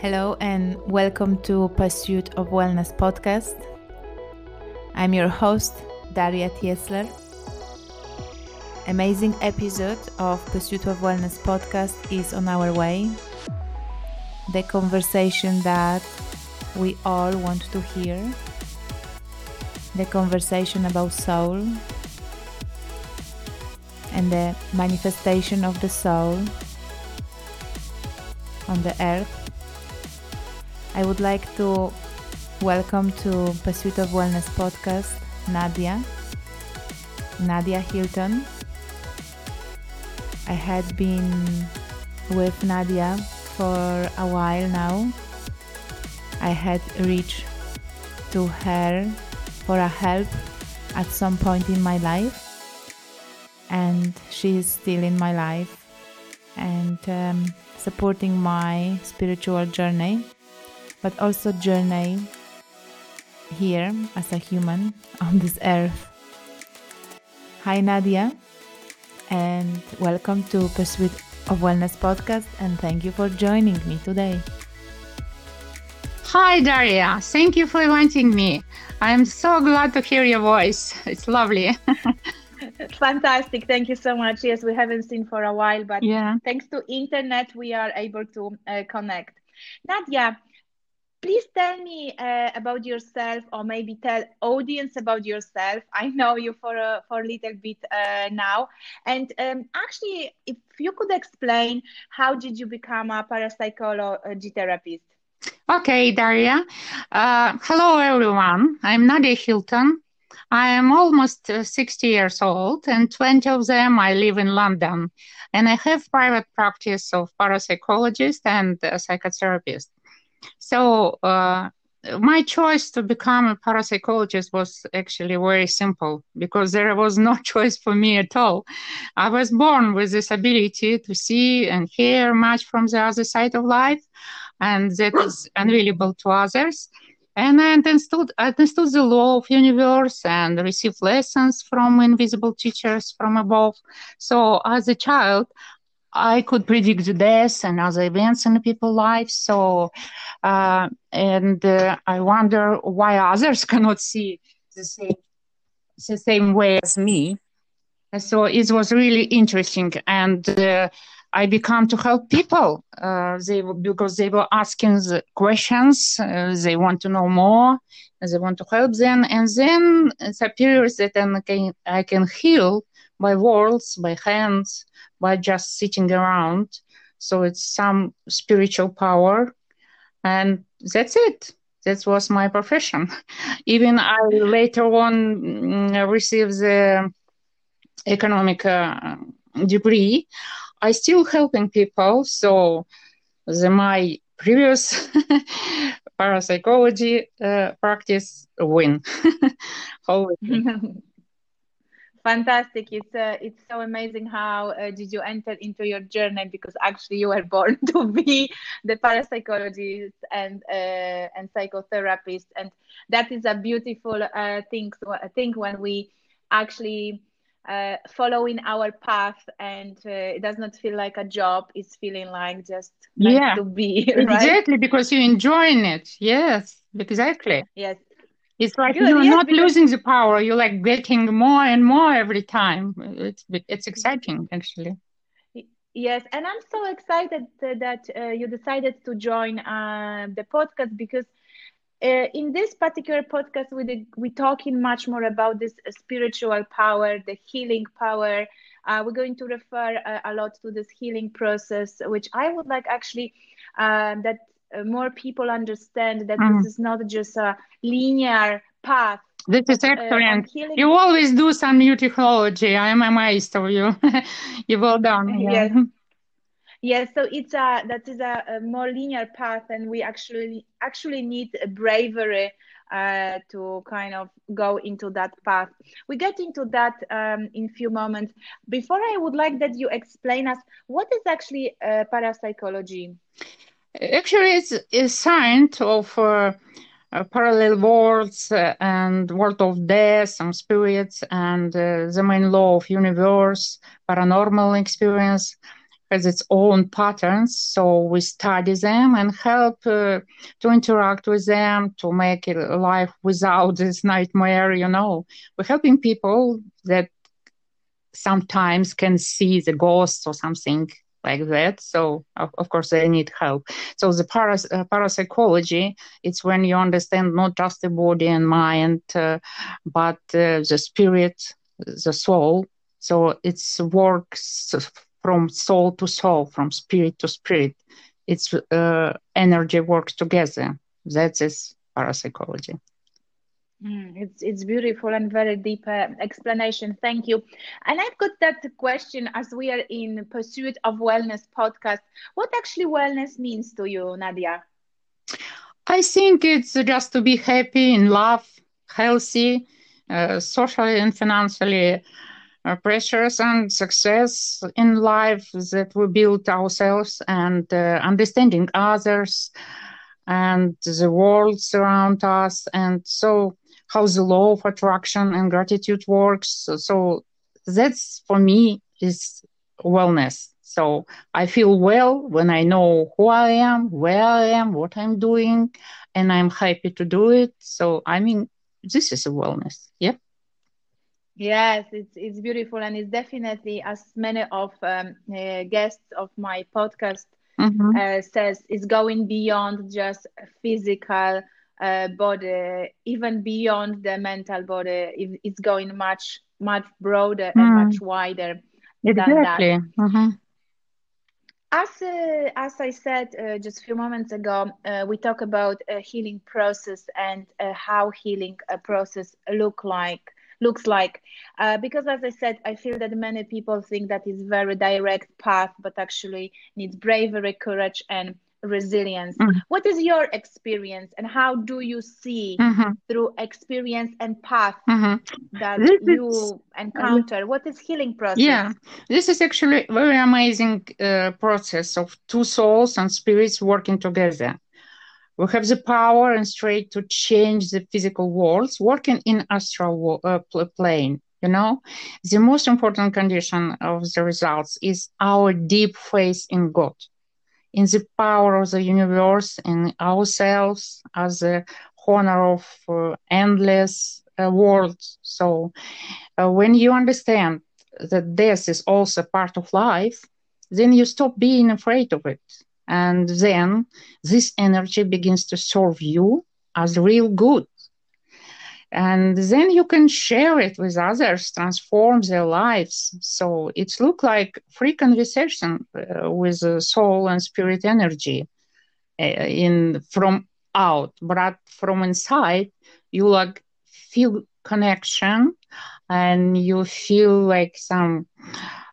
Hello and welcome to Pursuit of Wellness podcast. I'm your host, Daria Tiesler. Amazing episode of Pursuit of Wellness podcast is on our way. The conversation that we all want to hear. The conversation about soul and the manifestation of the soul on the earth I would like to welcome to Pursuit of Wellness podcast Nadia, Nadia Hilton. I had been with Nadia for a while now. I had reached to her for a help at some point in my life, and she is still in my life and um, supporting my spiritual journey but also journey here as a human on this earth. Hi, Nadia, and welcome to Pursuit of Wellness podcast, and thank you for joining me today. Hi, Daria. Thank you for inviting me. I'm so glad to hear your voice. It's lovely. Fantastic. Thank you so much. Yes, we haven't seen for a while, but yeah. thanks to internet, we are able to uh, connect. Nadia, please tell me uh, about yourself or maybe tell audience about yourself. I know you for a, for a little bit uh, now. And um, actually if you could explain how did you become a parapsychology therapist? Okay daria. Uh, hello everyone. I'm nadia hilton. I am almost uh, 60 years old and 20 of them i live in london. And i have private practice of parapsychologist and psychotherapist so uh, my choice to become a parapsychologist was actually very simple because there was no choice for me at all. I was born with this ability to see and hear much from the other side of life, and that is unavailable to others. And I understood, I understood the law of universe and received lessons from invisible teachers from above. So as a child, I could predict the death and other events in people's lives. So, uh, and uh, I wonder why others cannot see the same, the same way as me. So it was really interesting, and uh, I began to help people. Uh, they because they were asking the questions, uh, they want to know more, they want to help them, and then it appears that I can, I can heal by words, by hands, by just sitting around. So it's some spiritual power. And that's it. That was my profession. Even I later on mm, received the economic uh, degree. I still helping people. So the, my previous parapsychology uh, practice win. fantastic. It's uh, it's so amazing how uh, did you enter into your journey? Because actually you were born to be the parapsychologist and uh, and psychotherapist. And that is a beautiful uh, thing. Thing when we actually uh, following our path and uh, it does not feel like a job it's feeling like just yeah. to be right? exactly because you're enjoying it. Yes exactly. Yes it's like Good, you're yes, not because... losing the power. You're like getting more and more every time. It's it's exciting actually. Yes, and I'm so excited that uh, you decided to join uh, the podcast because uh, in this particular podcast we we talking much more about this spiritual power, the healing power. Uh, we're going to refer uh, a lot to this healing process, which I would like actually uh, that more people understand that mm. this is not just a linear path this is uh, excellent. Uh, you always do some new technology. I am amazed of you. you well done. Yeah. Yes. Yes, so it's a that is a, a, more linear path, and we actually actually need a bravery uh, to kind of go into that path. We get into that um, in few moments. Before, I would like that you explain us what is actually uh, parapsychology. Actually, it's a science of uh, parallel worlds uh, and world of death, and spirits, and uh, the main law of universe, paranormal experience. has its own patterns. So we study them and help uh, to interact with them to make life without this nightmare. You know, we're helping people that sometimes can see the ghosts or something like that. So of, of course they need help. So the paras, uh, parapsychology, it's when you understand not just the body and mind, uh, but uh, the spirit, the soul. So it's works from soul to soul, from spirit to spirit. It's uh, energy works together. That is parapsychology. Mm, it's it's beautiful and very deep uh, explanation. Thank you. And I've got that question as we are in pursuit of wellness podcast. What actually wellness means to you, Nadia? I think it's just to be happy in love, healthy, uh, socially and financially uh, pressures and success in life that we build ourselves and uh, understanding others and the world around us and so how the law of attraction and gratitude works. So, so that's for me is wellness. So I feel well when I know who I am, where I am, what I'm doing, and I'm happy to do it. So I mean, this is a wellness. Yep. Yes, it's it's beautiful, and it's definitely as many of um, uh, guests of my podcast mm-hmm. uh, says, it's going beyond just physical uh, body, even beyond the mental body. It's going much, much broader mm. and hmm. much wider exactly. than that. Mm-hmm. As, uh, as I said uh, just a few moments ago, uh, we talk about a healing process and uh, how healing a process look like looks like uh, because as i said i feel that many people think that is very direct path but actually needs bravery courage and resilience. Mm-hmm. what is your experience and how do you see mm-hmm. through experience and path mm-hmm. that this you is, encounter? What is healing process? Yeah. This is actually a very amazing uh, process of two souls and spirits working together. We have the power and strength to change the physical worlds working in astral uh, plane you know? The most important condition of the results is our deep faith in god in the power of the universe and ourselves as a corner of uh, endless uh, world. So uh, when you understand that death is also part of life, then you stop being afraid of it. And then this energy begins to serve you as real good and then you can share it with others transform their lives. So it's look like free conversation uh, with the soul and spirit energy uh, in from out. But from inside you like feel connection and you feel like some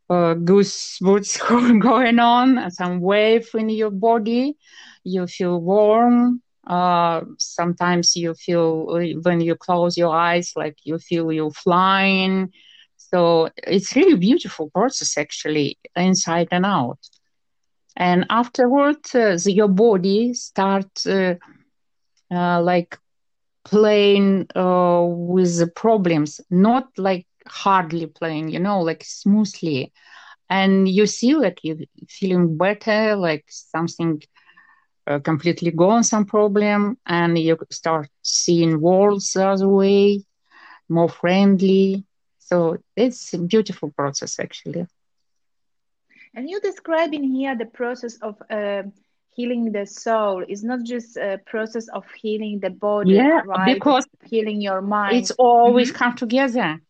uh, goosebumps going on some wave in your body. You feel warm uh, sometimes you feel when you close your eyes, like you feel you're flying. So it's really beautiful process actually, inside and out. And afterward, uh, your body starts uh, uh, like playing uh, with the problems, not like hardly playing, you know, like smoothly. And you see like you're feeling better, like something uh, completely gone some problem and you start seeing walls the other way more friendly. So it's a beautiful process actually. And you're describing here the process of uh, healing the soul is not just a process of healing the body yeah right? because healing your mind. it's always mm-hmm. come together.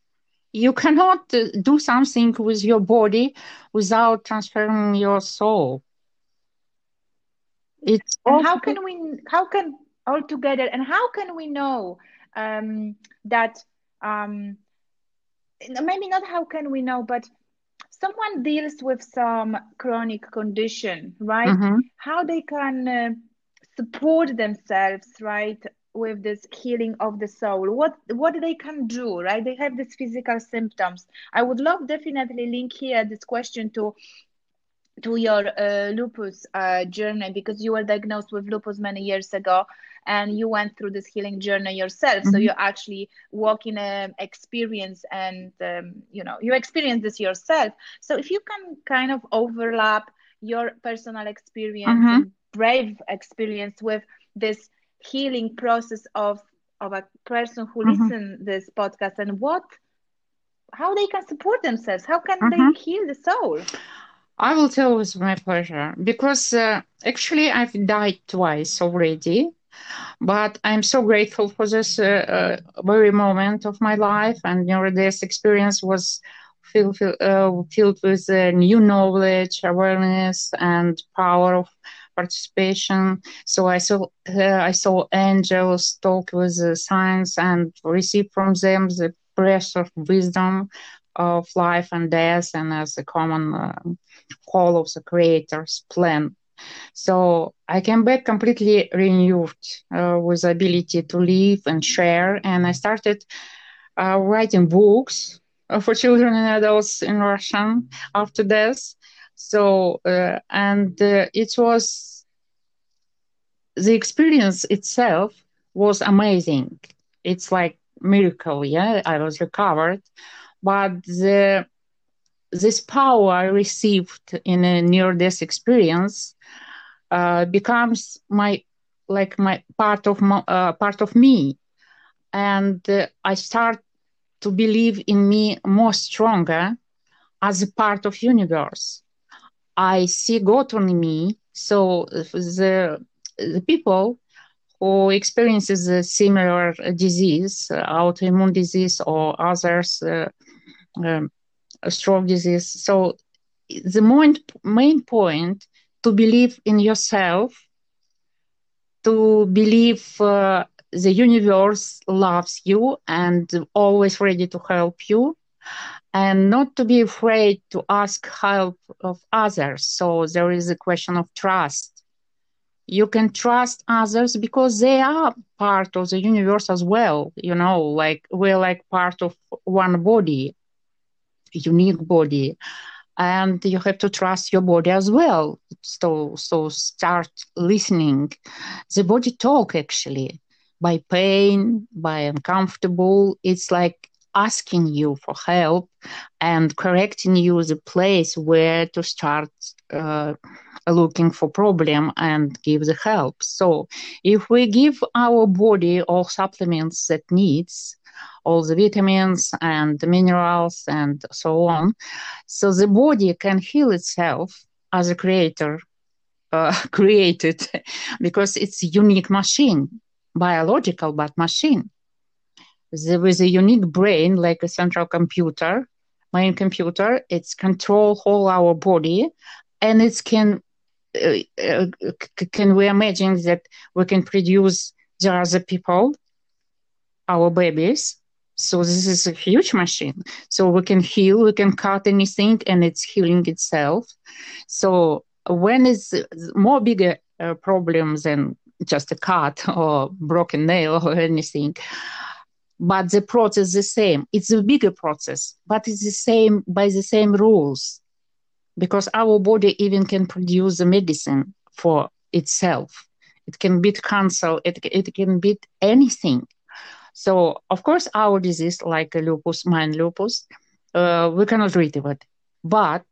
You cannot uh, do something with your body without transferring your soul it's and how can we how can all together and how can we know um, that um, maybe not how can we know but someone deals with some chronic condition right? Mm-hmm. how they can uh, support themselves right with this healing of the soul. What what they can do right? They have these physical symptoms. I would love definitely link here this question to to your uh, lupus uh, journey because you were diagnosed with lupus many years ago and you went through this healing journey yourself mm-hmm. so you actually walk in a experience and um, you know you experience this yourself so if you can kind of overlap your personal experience, mm-hmm. brave experience with this healing process of of a person who mm-hmm. listen this podcast and what how they can support themselves how can mm-hmm. they heal the soul i will tell with my pleasure because uh, actually i've died twice already but i'm so grateful for this uh, uh, very moment of my life and you know this experience was filled, uh, filled with uh, new knowledge awareness and power of participation. So I saw uh, I saw angels talk with the science and receive from them the breath of wisdom of life and death, and as a common uh, call of the Creator's plan. So I came back completely renewed uh, with the ability to live and share, and I started uh, writing books uh, for children and adults in Russian after this. So, uh, and uh, it was the experience itself was amazing. It's like miracle, yeah. I was recovered, but the this power I received in a near-death experience uh, becomes my like my part of my, uh, part of me, and uh, I start to believe in me more stronger as a part of universe I see God on me. So the the people who experiences a similar disease, autoimmune disease or others, uh, um, stroke disease. So the main, main point to believe in yourself, to believe uh, the universe loves you and always ready to help you and not to be afraid to ask help of others. So there is a question of trust. You can trust others because they are part of the universe as well. You know, like we're like part of one body, unique body. And you have to trust your body as well. So, so start listening. The body talk actually by pain, by uncomfortable. It's like asking you for help and correcting you the place where to start uh, looking for problem and give the help so if we give our body all supplements that needs all the vitamins and the minerals and so on. So the body can heal itself as a creator uh, created because it's a unique machine biological but machine. There is a unique brain like a central computer main computer it's control whole our body and it can uh, uh, can we imagine that we can produce the other people our babies so this is a huge machine so we can heal we can cut anything and it's healing itself so when it's more bigger uh, problems than just a cut or broken nail or anything but the process is the same. It's a bigger process, but it's the same by the same rules, because our body even can produce a medicine for itself. It can beat cancer. It it can beat anything. So of course, our disease, like lupus, mine lupus, uh, we cannot treat it, but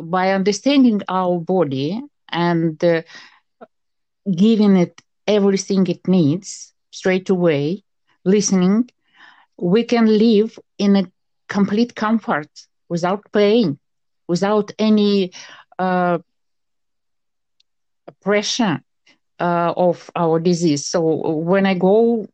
by understanding our body and uh, giving it everything it needs straight away listening, we can live in a complete comfort without pain, without any uh, pressure uh, of our disease. So when I go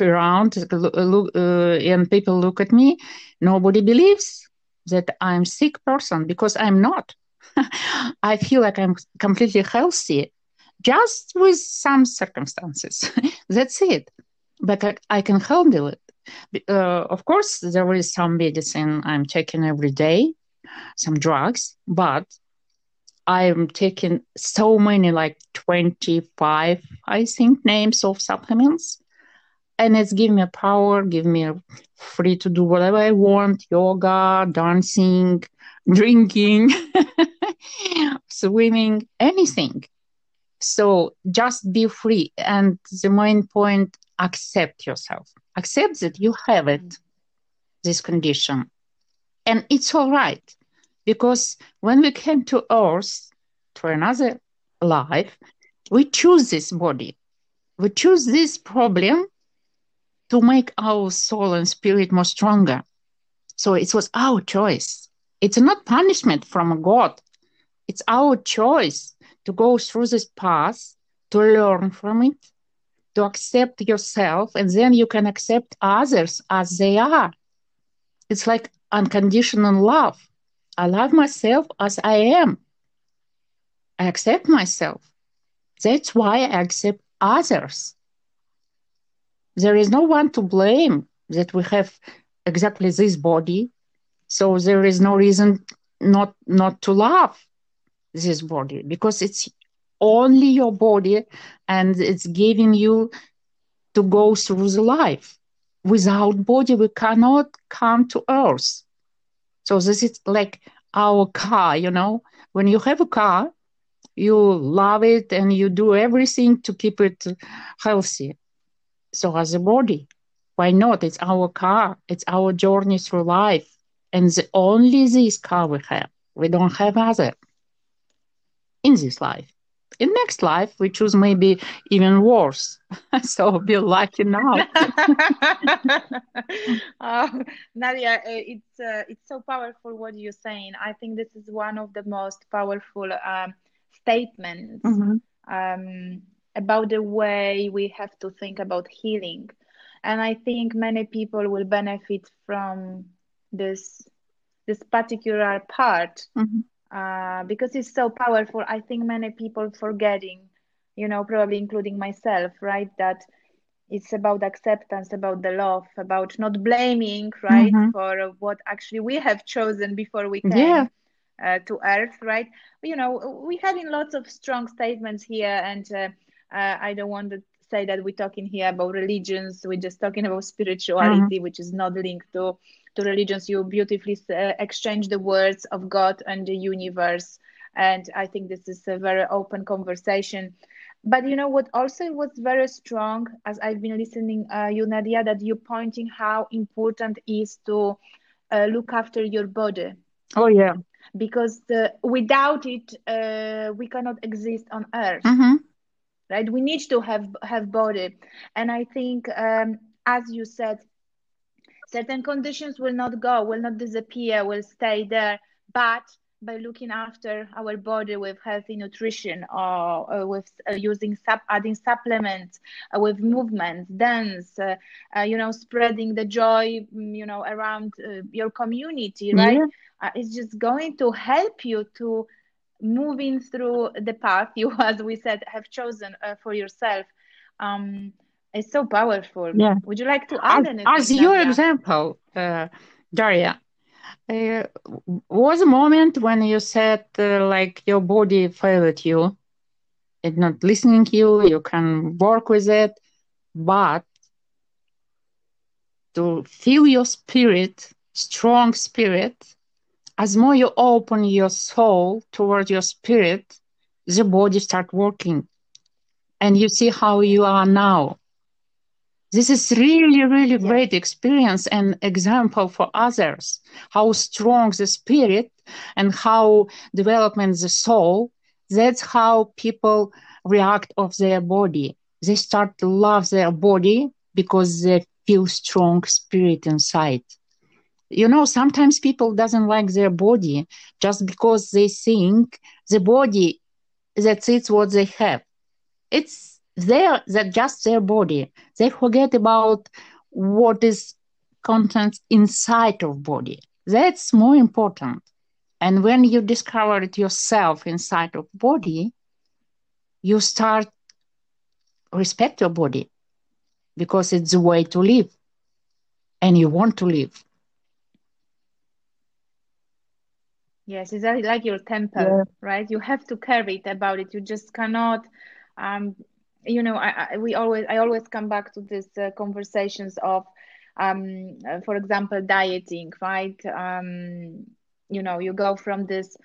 around look, uh, and people look at me, nobody believes that I'm sick person because I'm not. I feel like I'm completely healthy, just with some circumstances. That's it but I, I can handle it. Uh, of course, there is some medicine I'm taking every day, some drugs, but I'm taking so many, like 25, I think, names of supplements. And it's giving me power, give me free to do whatever I want, yoga, dancing, drinking, swimming, anything. So just be free. And the main point accept yourself accept that you have it this condition and it's all right because when we came to earth to another life, we choose this body. We choose this problem to make our soul and spirit more stronger. So it was our choice. It's not punishment from God. It's our choice to go through this path, to learn from it, to accept yourself, and then you can accept others as they are. It's like unconditional love. I love myself as I am. I accept myself. That's why I accept others. There is no one to blame that we have exactly this body. So there is no reason not not to love this body because it's only your body and it's giving you to go through the life. Without body, we cannot come to earth. So this is like our car, you know. When you have a car, you love it and you do everything to keep it healthy. So as a body, why not? It's our car. It's our journey through life. And the only this car we have. We don't have other in this life. In next life, we choose maybe even worse. so be lucky now. uh, Nadia, it's uh, it's so powerful what you're saying. I think this is one of the most powerful um, statements mm-hmm. um, about the way we have to think about healing, and I think many people will benefit from this this particular part. Mm-hmm uh, because it's so powerful. I think many people forgetting, you know, probably including myself, right? That it's about acceptance, about the love, about not blaming, right, mm-hmm. for what actually we have chosen before we came yeah. uh, to Earth, right? You know, we having lots of strong statements here, and uh, uh I don't want to say that we're talking here about religions. We're just talking about spirituality, mm-hmm. which is not linked to to religions, you beautifully uh, exchange the words of God and the universe. And I think this is a very open conversation. But you know what also was very strong as I've been listening, uh, you Nadia, that you're pointing how important is to uh, look after your body. Oh yeah. Because the, without it, uh, we cannot exist on Earth. Mm-hmm. Right? We need to have have body, and I think, um, as you said, certain conditions will not go, will not disappear, will stay there. But by looking after our body with healthy nutrition or, or with uh, using sub adding supplements uh, with movements dance uh, uh you know spreading the joy mm, you know around uh, your community right yeah. Uh, it's just going to help you to moving through the path you as we said have chosen for yourself um, it's so powerful. Yeah. Would you like to add anything? As your example, uh, Daria, uh, was a moment when you said uh, like your body failed you, it's not listening to you. You can work with it, but to feel your spirit, strong spirit, as more you open your soul towards your spirit, the body start working, and you see how you are now this is really, really great experience and example for others, how strong the spirit and how development the soul. That's how people react of their body. They start to love their body because they feel strong spirit inside. You know, sometimes people doesn't like their body just because they think the body that's it what they have. It's their that just their body. They forget about what is content inside of body. That's more important. And when you discover it yourself inside of body you start respect your body because it's the way to live and you want to live. Yes it's like your temple yeah. right? You have to carry it about it. You just cannot um, you know I, I, we always i always come back to these uh, conversations of um, uh, for example dieting right um, you know you go from this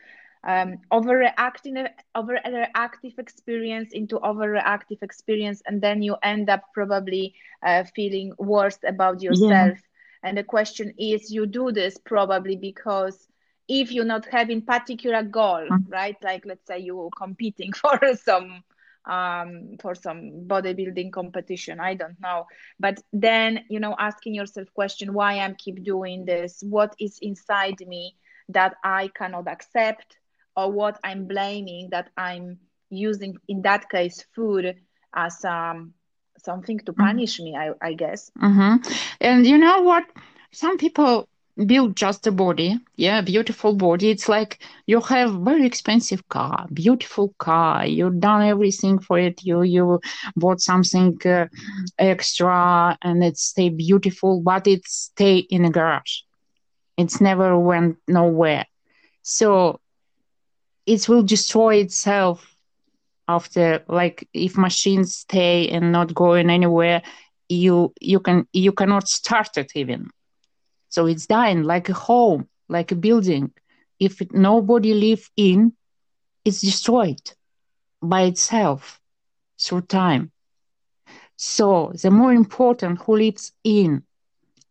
um, overreacting overreactive experience into overreactive experience and then you end up probably uh, feeling worse about yourself yeah. and the question is you do this probably because if you're not having particular goal Mhm. right like let's say you're competing for some um for some bodybuilding competition i don't know. But then you know asking yourself question why i'm keep doing this? What is inside me that i cannot accept? Or what i'm blaming that i'm using in that case food as um something to Mhm. punish me i, I guess. Hmm And you know what? Some people build just a body, yeah, beautiful body. It's like you have very expensive car, beautiful car. You've done everything for it. You you bought something uh, extra, and it stay beautiful, but it stay in a garage. It's never went nowhere. So it will destroy itself after like if machines stay and not going anywhere you you can you cannot start it even so it's dying like a home like a building. If nobody live in it's destroyed by itself through time. So the more important who lives in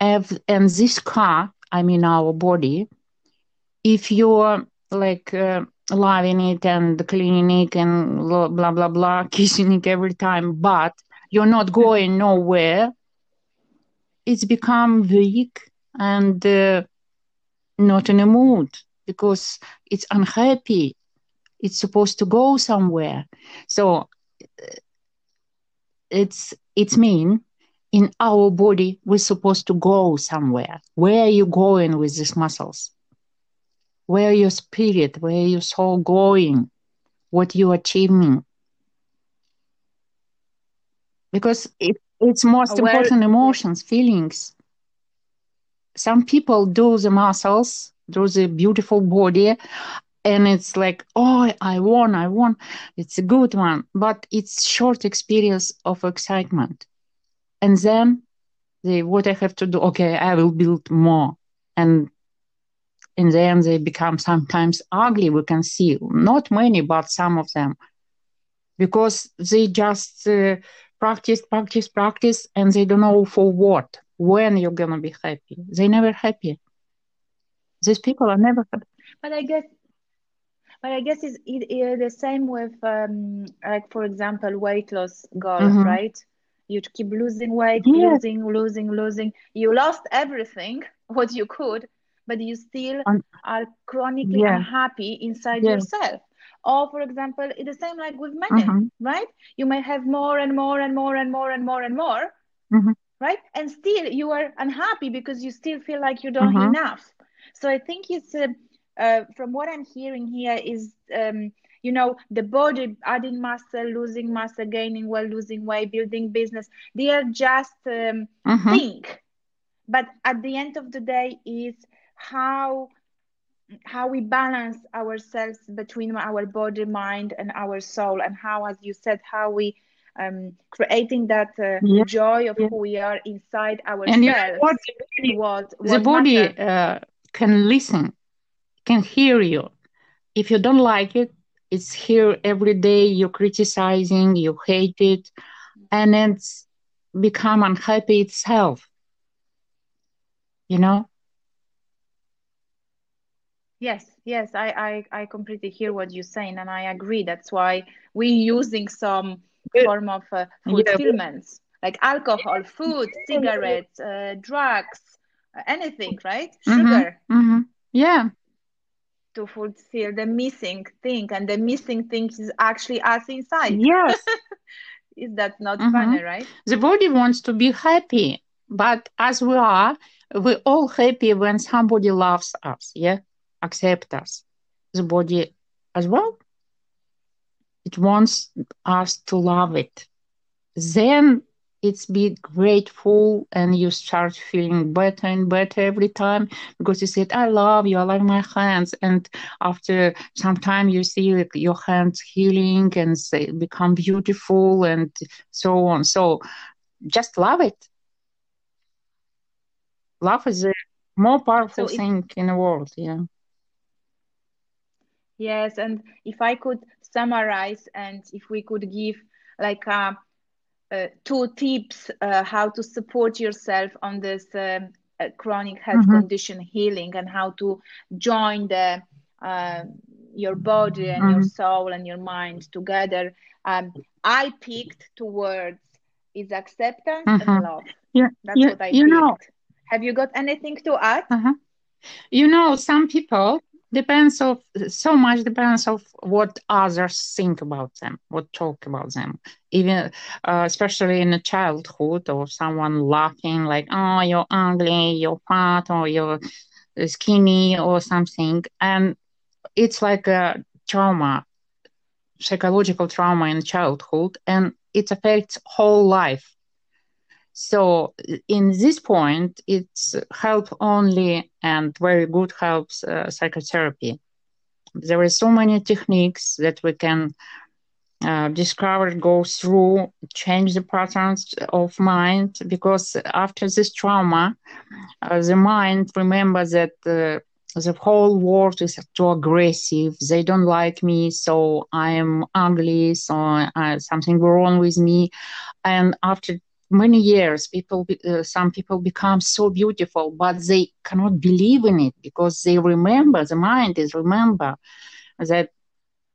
and this car i mean our body if you're like uh, loving it and cleaning it and blah blah blah kissing it every time but you're not going nowhere it's become weak and uh, not in a mood because it's unhappy. It's supposed to go somewhere. So uh, it's it's mean in our body we're supposed to go somewhere. Where are you going with these muscles? Where your spirit? Where your soul going? What you achieving? Because it, it's most important emotions feelings some people do the muscles do the beautiful body and it's like oh i won i won. It's a good one but it's short experience of excitement. And then they what i have to do okay i will build more. And in the end they become sometimes ugly we can see. Not many but some of them. Because they just uh, practice practice practice and they don't know for what when you're gonna be happy they never happy these people are never happy but i guess but i guess it's it, it, the same with um like for example weight loss goal Mhm. right you keep losing weight Yes. losing losing losing you lost everything what you could but you still Un- are chronically Yeah. unhappy inside yourself or for example it's the same like with money Mhm. right you may have more and more and more and more and more and more Mhm. Right and still you are unhappy because you still feel like you don't Mhm. enough so i think it's uh, uh, from what i'm hearing here is um, you know the body adding muscle losing muscle gaining weight losing weight building business they are just um, Mhm. think but at the end of the day is how how we balance ourselves between our body mind and our soul and how as you said how we um, creating that uh, Yeah, joy of yeah. who we are inside ourselves and know what? the body, what, the body uh, can listen can hear you. If you don't like it it's here every day you're criticizing you hate it and it's become unhappy itself. You know? Yes yes I, I i completely hear what you're saying and i agree. That's why we're using some Yeah. Form of uh, Yeah. fulfillments like alcohol food cigarettes uh, drugs uh, anything right? Mhm. sugar. Mhm. yeah. To fulfill the missing thing and the missing thing is actually us inside. Yes. Is that not Mhm. funny right? The body wants to be happy but as we are we're all happy when somebody loves us yeah? Accept us. The body as well it wants us to love it. Then it's be grateful and you start feeling better and better every time because you said i love you i love my hands. And after some time you see like your hands healing and they become beautiful and so on. So just love it. Love is a more powerful So thing in the world yeah. Yes and if i could summarize and if we could give like uh, uh, two tips uh, how to support yourself on this um, uh, chronic health mm-hmm. condition healing and how to join the uh, your body and mm-hmm. your soul and your mind together. Um, I picked two words: is acceptance mm-hmm. and love. Yeah, that's what I you picked. know. Have you got anything to add? Uh-huh. You know, some people depends of so much depends of what others think about them what talk about them. Even uh, especially in a childhood or someone laughing like oh you're ugly you're fat or you're skinny or something. And it's like a trauma psychological trauma in childhood and it affects whole life so in this point, it's help only and very good helps uh, psychotherapy. There are so many techniques that we can uh, discover, go through, change the patterns of mind because after this trauma, uh, the mind remembers that uh, the whole world is too aggressive. They don't like me, so I am ugly. So uh, something wrong with me. And after many years people uh, some people become so beautiful but they cannot believe in it because they remember the mind is remember that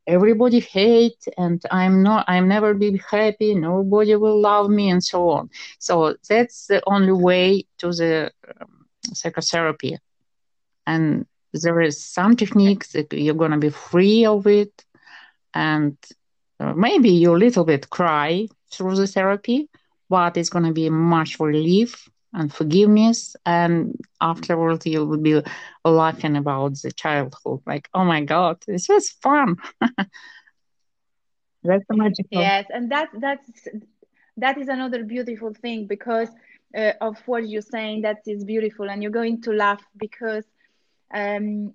everybody hate and i'm not i'm never be happy nobody will love me and so on. So that's the only way to the um, psychotherapy. And there is some techniques that you're going to be free of it and uh, maybe you a little bit cry through the therapy but it's going to be much relief and forgiveness and afterwards you will be laughing about the childhood like oh my god this was fun. That's the magical. Yes and that that's that is another beautiful thing because uh, of what you're saying that is beautiful and you're going to laugh because um,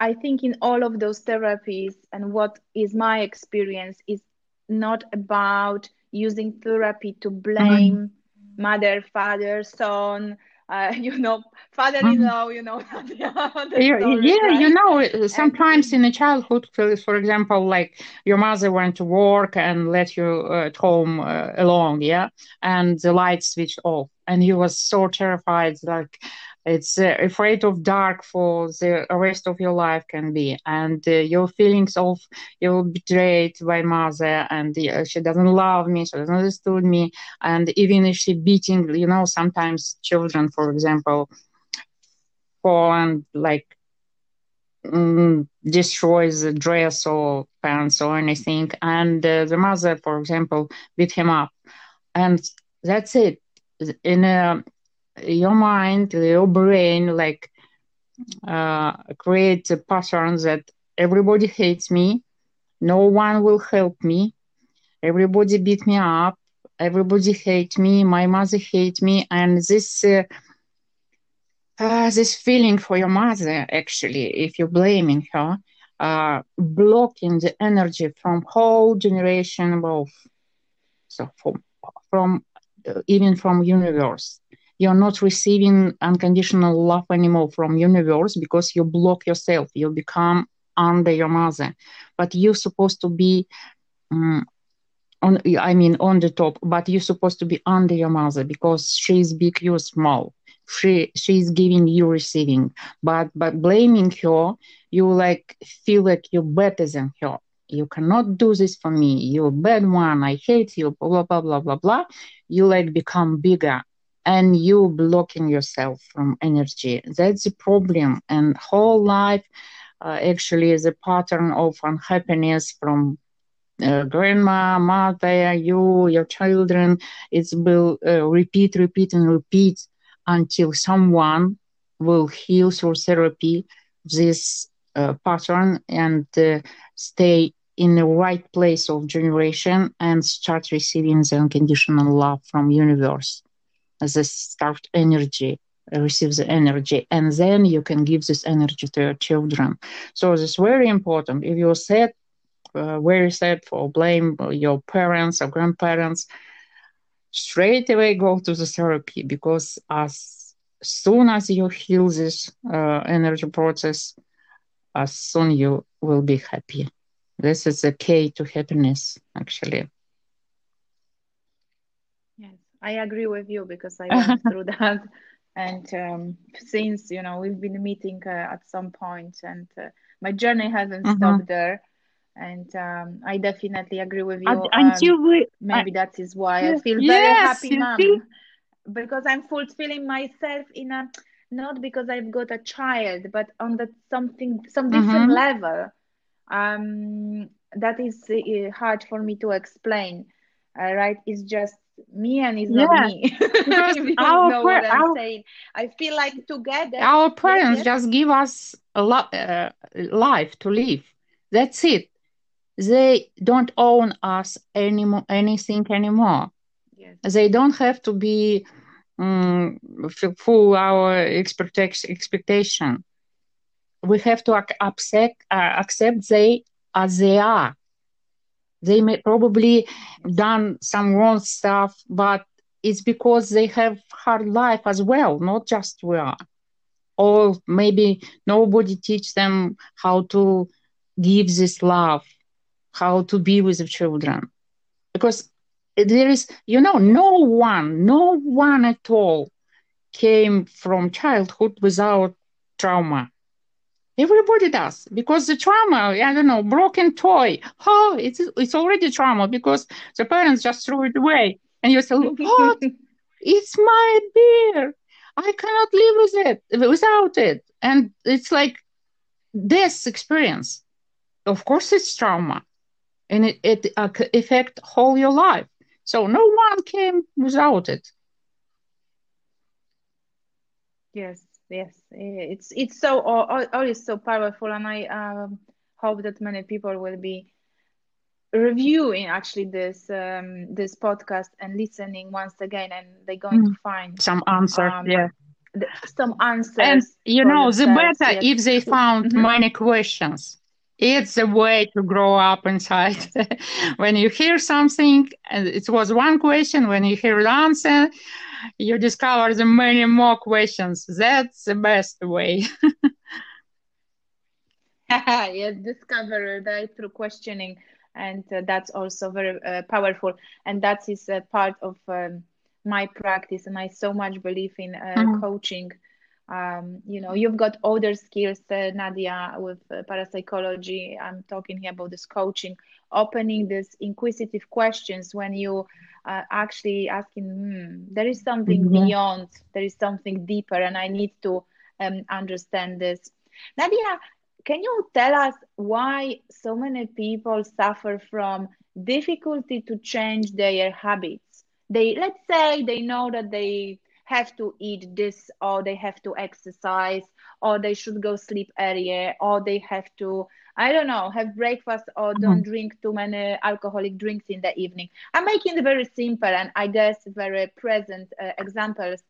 i think in all of those therapies and what is my experience is not about using therapy to blame mm-hmm. mother, father, son, uh, you know, father-in-law, mm-hmm. you know. yeah, yeah you know, sometimes and, in a childhood, for example, like your mother went to work and let you uh, at home uh, alone, yeah, and the light switched off, and you was so terrified, like it's uh, afraid of dark for the rest of your life can be. And uh, your feelings of you're betrayed by mother and uh, she doesn't love me she doesn't understand me. And even if she beating you know sometimes children for example fall and like mm, destroys the dress or pants or anything. And uh, the mother for example beat him up. And that's it. In a your mind, your brain, like uh, create a pattern that everybody hates me, no one will help me, everybody beat me up, everybody hate me, my mother hate me, and this. Uh, uh, this feeling for your mother, actually, if you're blaming her, uh, blocking the energy from whole generation of, so from, from uh, even from universe you're not receiving unconditional love anymore from universe because you block yourself. You become under your mother. But you're supposed to be um, on i mean on the top but you're supposed to be under your mother because she's big you're small. She she's giving you receiving. But but blaming her you like feel like you're better than her. You cannot do this for me. You're a bad one. I hate you. Blah blah blah blah blah. You like become bigger and you blocking yourself from energy. That's the problem and whole life uh, actually is a pattern of unhappiness from uh, grandma mother you your children. It's will uh, repeat repeat and repeat until someone will heal through therapy this uh, pattern and uh, stay in the right place of generation and start receiving the unconditional love from universe the start energy receive the energy and then you can give this energy to your children. So it's very important. If you're sad uh, very sad for blame your parents or grandparents straight away go to the therapy because as soon as you heal this uh, energy process as soon you will be happy. This is the key to happiness actually I agree with you because I went through that and um, since you know we've been meeting uh, at some point and uh, my journey hasn't Mhm. stopped there and um, i definitely agree with you Un- um, Until we, maybe that is why i Yeah. feel very Yes, happy mom see? because i'm fulfilling myself in a not because i've got a child but on that something some different Mhm. level um that is uh, hard for me to explain uh, right it's just me and it's not me you know what i'm our saying i feel like together our parents yes just give us a lo- uh, life to live. That's it. They don't own us anymore, anything anymore. yes They don't have to be um, full our expectation. Expectation. We have to ac- accept uh, accept they as they are. They may probably done some wrong stuff, but it's because they have hard life as well, not just we are. Or maybe nobody teach them how to give this love, how to be with the children. Because there is, you know, no one, no one at all came from childhood without trauma. Everybody does because the trauma, I don't know, broken toy. Oh, it's it's already trauma because the parents just threw it away, and you say, "What? It's my beer. I cannot live with it without it." And it's like this experience. Of course, it's trauma, and it it uh, affect whole your life. So no one came without it. Yes, yes, eh, it's it's so all, all, is so powerful, and I um, hope that many people will be reviewing actually this um, this podcast and listening once again, and they're going to Mm. find Some answers, um, yeah. some And answers you know, the themselves. better Yes. if they found Mhm. many questions. It's a way to grow up inside. when you hear something and it was one question, when you hear the answer, you discover the many more questions. That's the best way. yes, discover right through questioning, and uh, that's also very uh, powerful. And that is a part of um, my practice, and I so much believe in uh, Mhm. coaching. Um, you know, you've got other skills, uh, Nadia, with uh, parapsychology. I'm talking here about this coaching, opening these inquisitive questions when you uh, actually asking, hmm, there is something Yeah. beyond, there is something deeper, and I need to um, understand this. Nadia, can you tell us why so many people suffer from difficulty to change their habits? They, let's say, they know that they have to eat this, or they have to exercise, or they should go sleep earlier, or they have to, I don't know, have breakfast, or don't drink too many alcoholic drinks in the evening. I'm making it very simple and I guess very present uh, examples.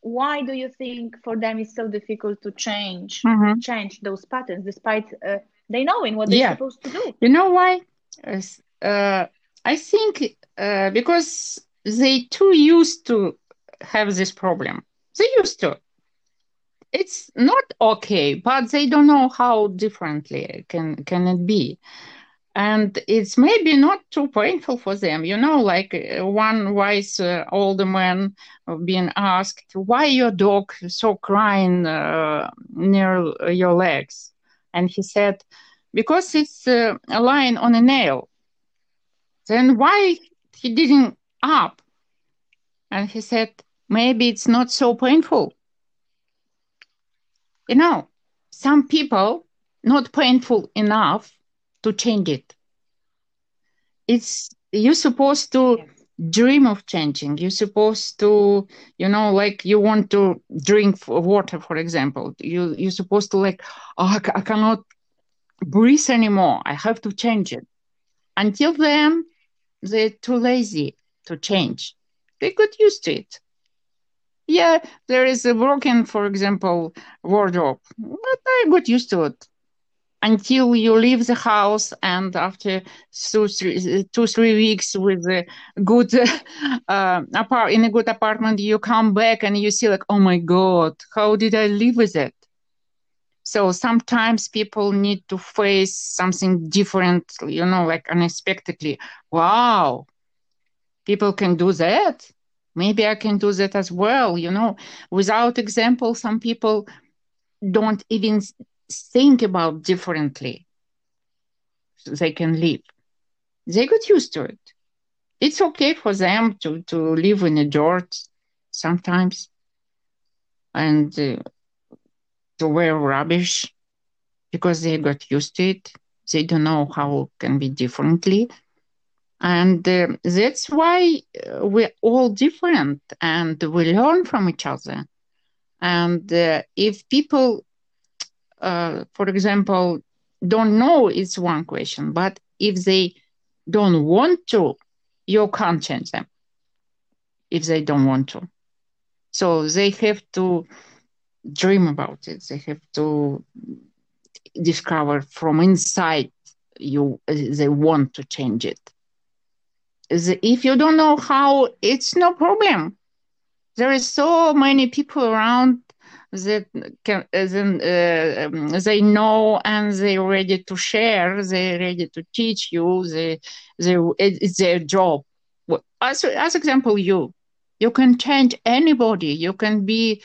Why do you think for them it's so difficult to change? Mhm. change those patterns despite uh, they knowing what they're Yeah. supposed to do. You know why? Uh, I think uh, because they too used to have this problem. They used to. It's not okay, but they don't know how differently can can it be. And it's maybe not too painful for them, you know. Like uh, one wise uh, older man being asked, "Why your dog so crying uh, near your legs?" And he said, "Because it's uh, lying on a nail." Then why he didn't up? And he said, maybe it's not so painful. You know, some people not painful enough to change it. It's you're supposed to dream of changing. You're supposed to, you know, like you want to drink water, for example. You you're supposed to like, oh, I, I cannot breathe anymore. I have to change it. Until then, they're too lazy to change. They got used to it. Yeah, there is a broken, for example, wardrobe, but I got used to it until you leave the house and after two, three, two, three weeks with a good uh, apart in a good apartment, you come back and you see like, oh my God, how did I live with it? So sometimes people need to face something different, you know, like unexpectedly. Wow, people can do that. Maybe I can do that as well. You know, without example, some people don't even think about differently. So they can live. They got used to it. It's okay for them to, to live in the dirt sometimes and uh, to wear rubbish because they got used to it. They don't know how it can be differently. And uh, that's why uh, we're all different and we learn from each other. And uh, if people, uh, for example, don't know, it's one question. But if they don't want to, you can't change them if they don't want to. So they have to dream about it. They have to discover from inside you they want to change it. If you don't know how, it's no problem. There is so many people around that can then uh, um, they know and they're ready to share. They're ready to teach you. They, they it's their job. As as example, you you can change anybody. You can be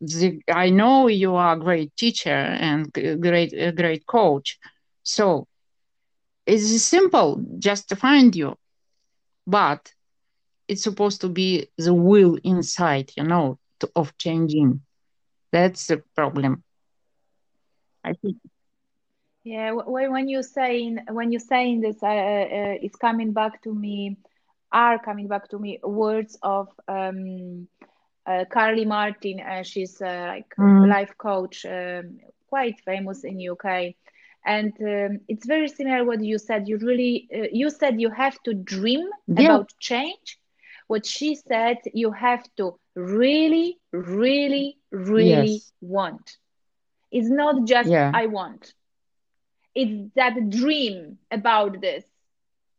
the, I know you are a great teacher and great a great coach. So it's simple just to find you. But it's supposed to be the will inside, you know, to, of changing. That's the problem. I think. Yeah, when you saying when you saying this, uh, uh, it's coming back to me, are coming back to me words of um, uh, Carly Martin. Uh, she's uh, like mm. a life coach, um, quite famous in UK, and um, it's very similar what you said. You really uh, you said you have to dream yeah. about change. What she said, you have to really, really, really yes. want. It's not just yeah. I want. It's that dream about this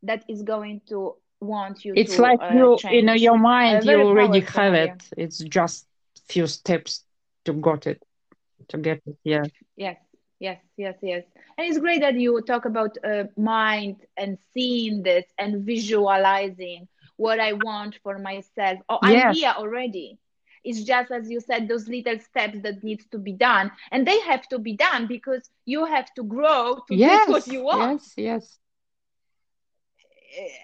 that is going to want you it's to, like uh, you change. you know your mind Uh, you already have yeah. it it's just few steps to got it to get it yeah Yes, yes, yes, yes. And it's great that you talk about uh, mind and seeing this and visualizing what I want for myself. Oh, I'm Yes. here already. It's just as you said, those little steps that needs to be done, and they have to be done because you have to grow to yes get what you want. yes yes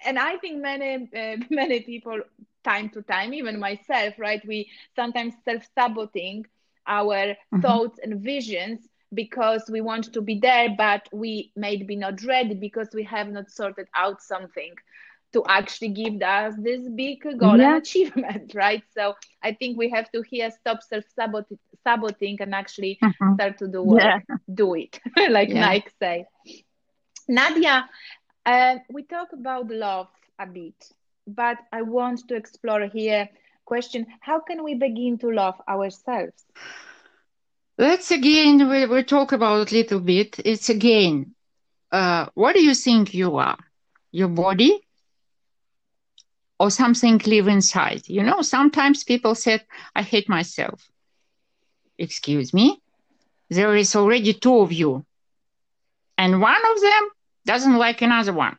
and I think many uh, many people time to time, even myself, right? We sometimes self saboting our Mhm. thoughts and visions because we want to be there, but we maybe not ready because we have not sorted out something to actually give us this big goal Yeah. and achievement, right? So I think we have to here stop self saboting and actually Mhm. start to do work, Yeah. do it, like Yeah. Nike say. Nadia, uh, we talk about love a bit, but I want to explore here question how can we begin to love ourselves? Let's again we, we talk about a little bit. It's again uh what do you think you are? Your body or something live inside? You know sometimes people said i hate myself. Excuse me. There is already two of you. And one of them doesn't like another one.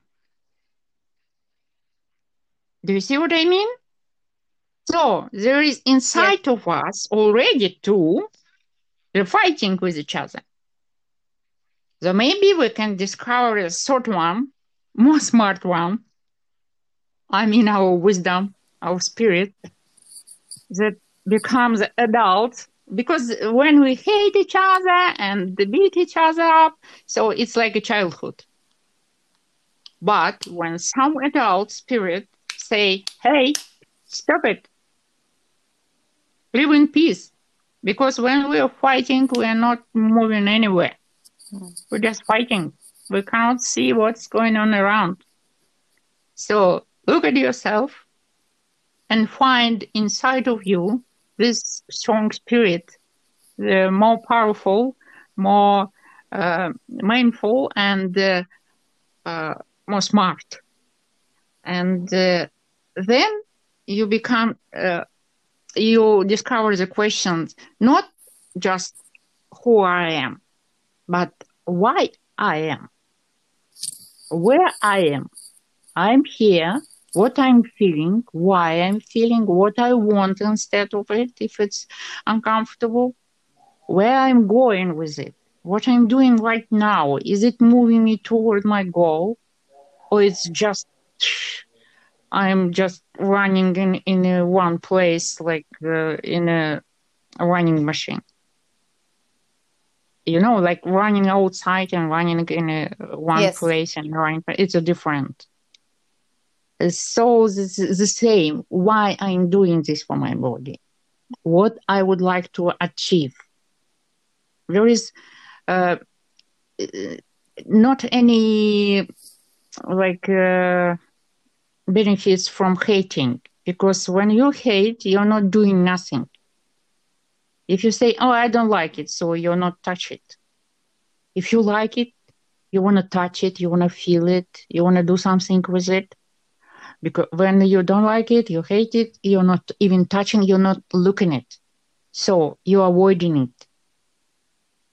Do you see what i mean? So there is inside of us already two they're fighting with each other. So maybe we can discover a third one more smart one. I mean our wisdom our spirit that becomes adult. Because when we hate each other and beat each other up so it's like a childhood. But when some adult spirit say hey stop it. Live in peace because when we are fighting we are not moving anywhere. We're just fighting. We cannot see what's going on around. So look at yourself and find inside of you this strong spirit, the more powerful, more uh, mindful, and uh, uh, more smart. And uh, then you become, uh, you discover the questions not just who I am, but why I am, where I am. I'm here what I'm feeling, why I'm feeling, what I want instead of it, if it's uncomfortable, where I'm going with it, what I'm doing right now. Is it moving me toward my goal? Or it's just, I'm just running in, in a one place, like uh, in a running machine. You know, like running outside and running in a one Yes. place and running, it's a different so this is the same why i'm doing this for my body what i would like to achieve there is uh, uh, not any like uh, benefits from hating. Because when you hate you're not doing nothing. If you say oh i don't like it so you're not touch it. If you like it you want to touch it you want to feel it you want to do something with it. Because when you don't like it you hate it you're not even touching you're not looking it so you're avoiding it.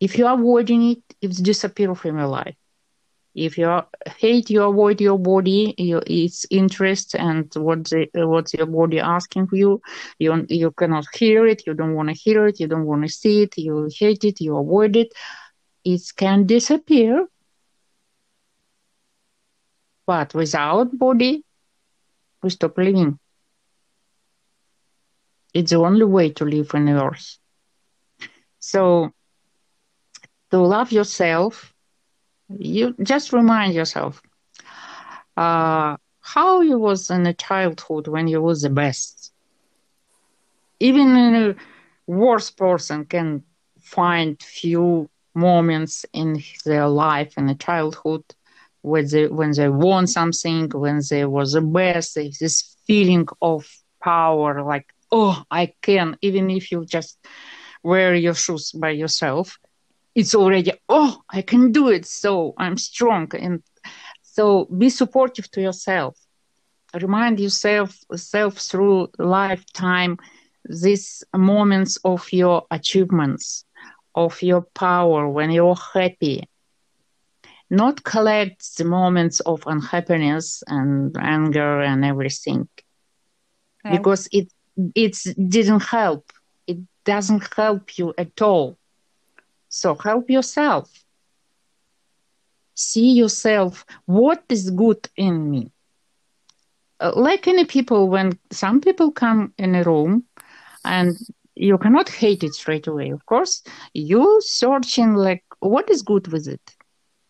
If you're avoiding it it's disappear from your life if you hate you avoid your body your, its interest and what the, what's your body asking you you you cannot hear it you don't want to hear it you don't want to see it you hate it you avoid it it can disappear but without body we stop living. It's the only way to live on earth. So to love yourself, you just remind yourself uh, how you was in a childhood when you was the best. Even a worst person can find few moments in their life in a childhood when they when they won something, when they was the best, this feeling of power, like oh, I can, even if you just wear your shoes by yourself, it's already oh, I can do it. So I'm strong, and so be supportive to yourself. Remind yourself self through lifetime these moments of your achievements, of your power when you're happy, not collect the moments of unhappiness and anger and everything Okay. because it it didn't help it doesn't help you at all so help yourself see yourself what is good in me Uh, like any people when some people come in a room and you cannot hate it straight away of course you searching like what is good with it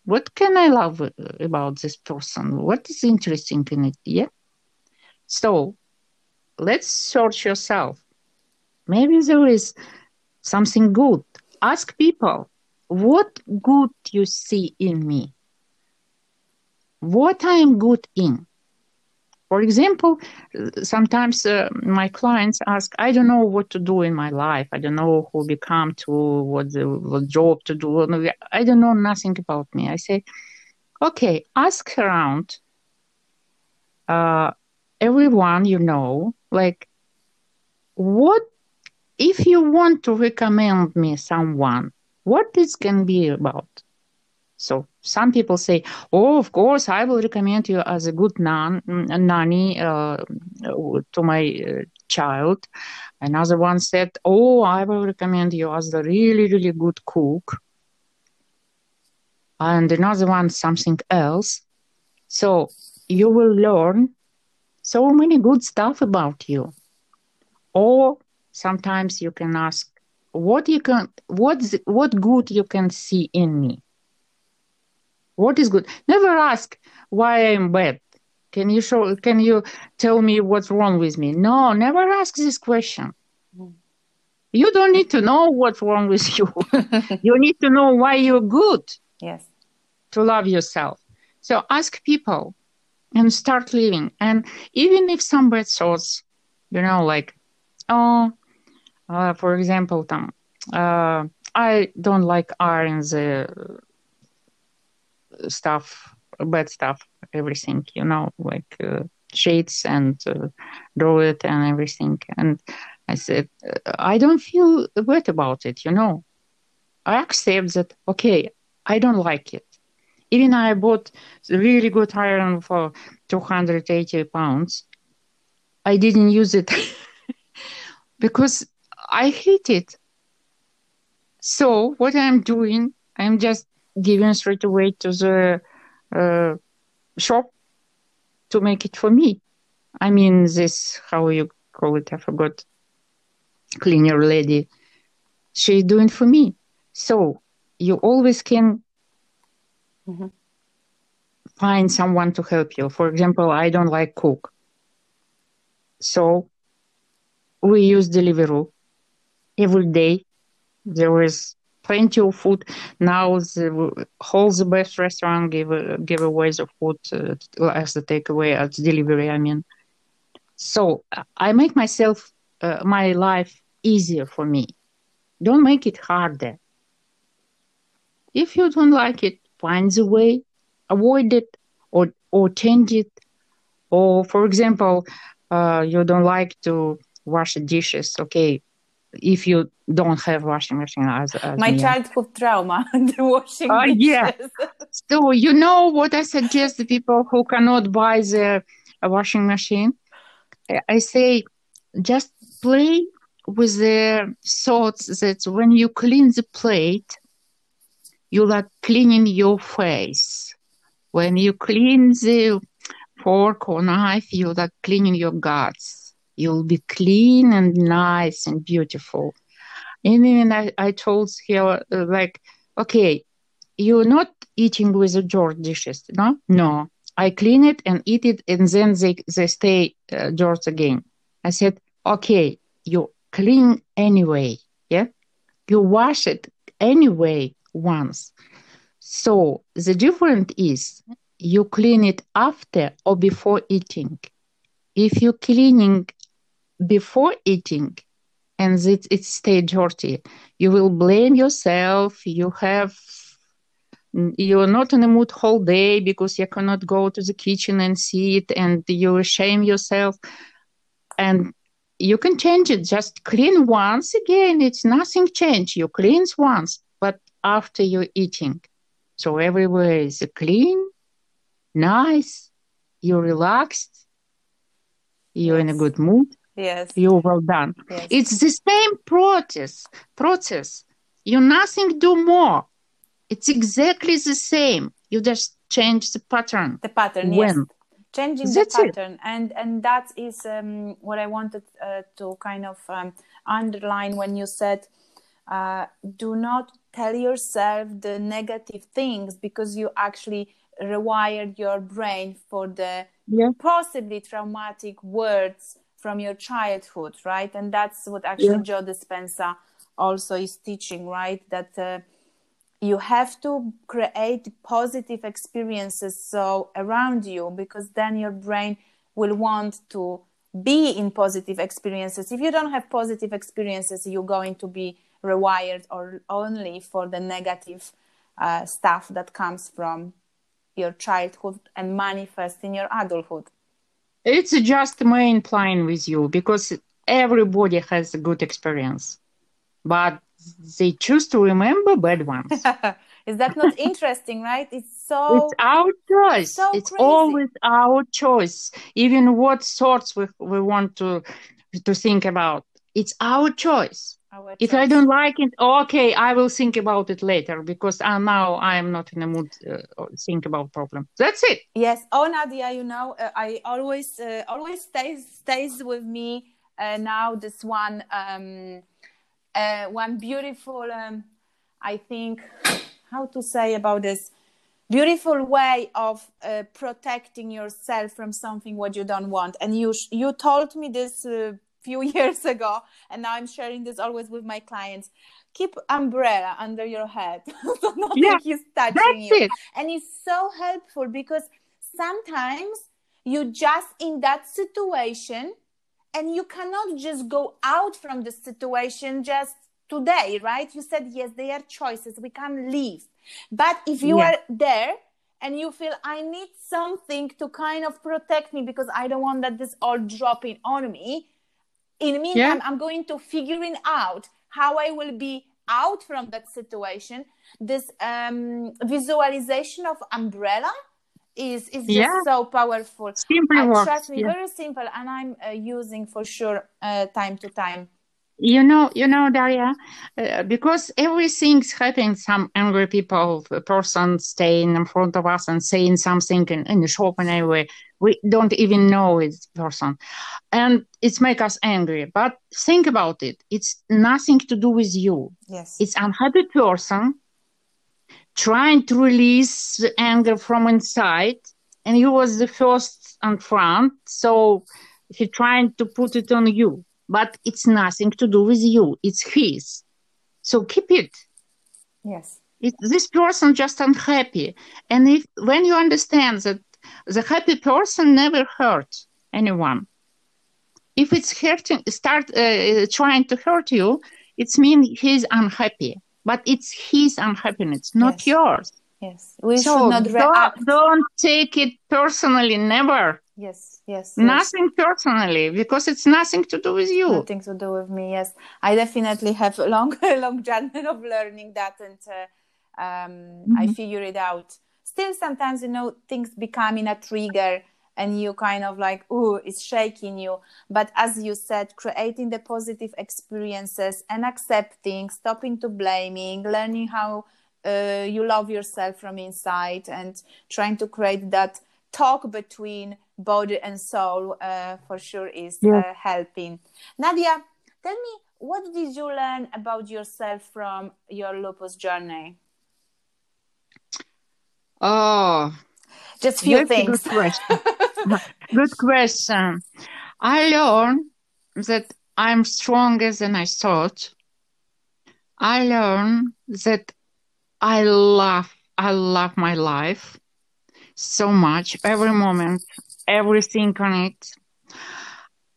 what can I love uh, about this person? What is interesting in it? Yeah. So let's search yourself. Maybe there is something good. Ask people, what good you see in me? What I am good in? For example, sometimes uh, my clients ask, I don't know what to do in my life. I don't know who become to what the what job to do. I don't know nothing about me. I say, okay, ask around uh, everyone you know, like, what if you want to recommend me someone? What this can be about? So some people say, "Oh, of course, I will recommend you as a good nan, nanny uh, to my uh, child." Another one said, "Oh, I will recommend you as a really, really good cook." And another one something else. So you will learn so many good stuff about you. Or sometimes you can ask, "What you can, what's what good you can see in me?" what is good? Never ask why i'm bad. Can you show can you tell me what's wrong with me? No never ask this question. You don't need to know what's wrong with you. You need to know why you're good. Yes. to love yourself. So ask people and start living. And even if some bad thoughts you know like oh uh, for example там, uh, i don't like iron the stuff, bad stuff, everything, you know, like uh, shades and uh, draw it and everything. And I said, I don't feel bad about it, you know. I accept that, okay, I don't like it. even I bought really good iron for 280 pounds. I didn't use it because I hate it. So what I'm doing, I'm just giving straight away to the uh, shop to make it for me. I mean, this how you call it? I forgot. Cleaner lady. She's doing for me. So you always can mm-hmm. find someone to help you. For example, I don't like cook, so we use Deliveroo every day. There is plenty of food. Now the whole the best restaurant give give away the food uh, as the takeaway as delivery. I mean, so I make myself uh, my life easier for me. Don't make it harder. If you don't like it, find a way, avoid it, or or change it. Or for example, uh, you don't like to wash the dishes. Okay, if you don't have washing machine as, as my me. childhood trauma the washing uh, yeah. so you know what i suggest to people who cannot buy the a washing machine? I say just play with the thoughts that when you clean the plate you like cleaning your face. When you clean the fork or knife you like cleaning your guts you'll be clean and nice and beautiful. And then I, I told her, uh, like, okay, you're not eating with the dirt dishes, no? No. I clean it and eat it, and then they, they stay uh, again. I said, okay, you clean anyway, yeah? You wash it anyway once. So the difference is you clean it after or before eating. If you're cleaning before eating and it, it stay dirty. You will blame yourself. You have you're not in the mood whole day because you cannot go to the kitchen and see it and you shame yourself. And you can change it. Just clean once again. It's nothing change you clean once but after you're eating. So everywhere is clean nice. You're relaxed. You're in a good mood Yes. You're well done. Yes. It's the same process. Process. You nothing do more. It's exactly the same. You just change the pattern. The pattern. When? Yes. Changing That's the it. pattern, and and that is um, what I wanted uh, to kind of um, underline when you said, uh, "Do not tell yourself the negative things because you actually rewired your brain for the Yeah. possibly traumatic words from your childhood, right? And that's what actually Yeah. Joe Dispenza also is teaching, right? That uh, you have to create positive experiences so around you because then your brain will want to be in positive experiences. If you don't have positive experiences, you're going to be rewired or only for the negative uh, stuff that comes from your childhood and manifest in your adulthood. It's just main plan with you because everybody has a good experience, but they choose to remember bad ones. Is that not interesting, right? It's so it's our choice. so it's crazy. always our choice. Even what sorts we, we want to to think about. It's our choice. If I don't like it, okay, I will think about it later because uh, now I am not in a mood uh, think about problem. That's it. Yes. Oh, Nadia, you know, uh, I always uh, always stays stays with me uh, now. This one, um, uh, one beautiful, um, I think, how to say about this beautiful way of uh, protecting yourself from something what you don't want. And you sh- you told me this few years ago, and now I'm sharing this always with my clients. Keep umbrella under your head, so nothing Yeah, is touching That's you it. and it's so helpful because sometimes you just in that situation and you cannot just go out from the situation just today right you said yes they are choices we can leave but if you Yeah. are there and you feel i need something to kind of protect me because i don't want that this all dropping on me in the meantime i'm going to figuring out how i will be out from that situation this um, visualization of umbrella is is just Yeah. so powerful Simply I works. trust me yeah. very simple and i'm uh, using for sure uh, time to time You know, you know, Daria, uh, because everything's happening. Some angry people, a person staying in front of us and saying something in, in the shop and anyway, we don't even know it's person, and it's make us angry. But think about it; it's nothing to do with you. yes It's unhappy person trying to release the anger from inside, and he was the first on front, so he trying to put it on you. But it's nothing to do with you. It's his. So keep it. yes It, this person just unhappy. And if when you understand that the happy person never hurt anyone, if it's hurting, start uh, trying to hurt you, it's mean he's unhappy. But it's his unhappiness, not Yes. yours. yes we so should not don't, don't take it personally. Never. yes yes yes. Nothing personally, because it's nothing to do with you. nothing to do with me yes i definitely have a long long journey of learning that and uh, um, i Mhm. figure it out still sometimes you know things becoming a trigger and you kind of like oh it's shaking you. But as you said creating the positive experiences and accepting stopping to blaming learning how uh, you love yourself from inside and trying to create that talk between body and soul uh, for sure is Yeah. uh, helping. Nadia tell me what did you learn about yourself from your lupus journey Oh, just few things good question. Good question. I learned that I'm stronger than I thought. I learned that I love, I love my life so much, every moment, everything on it.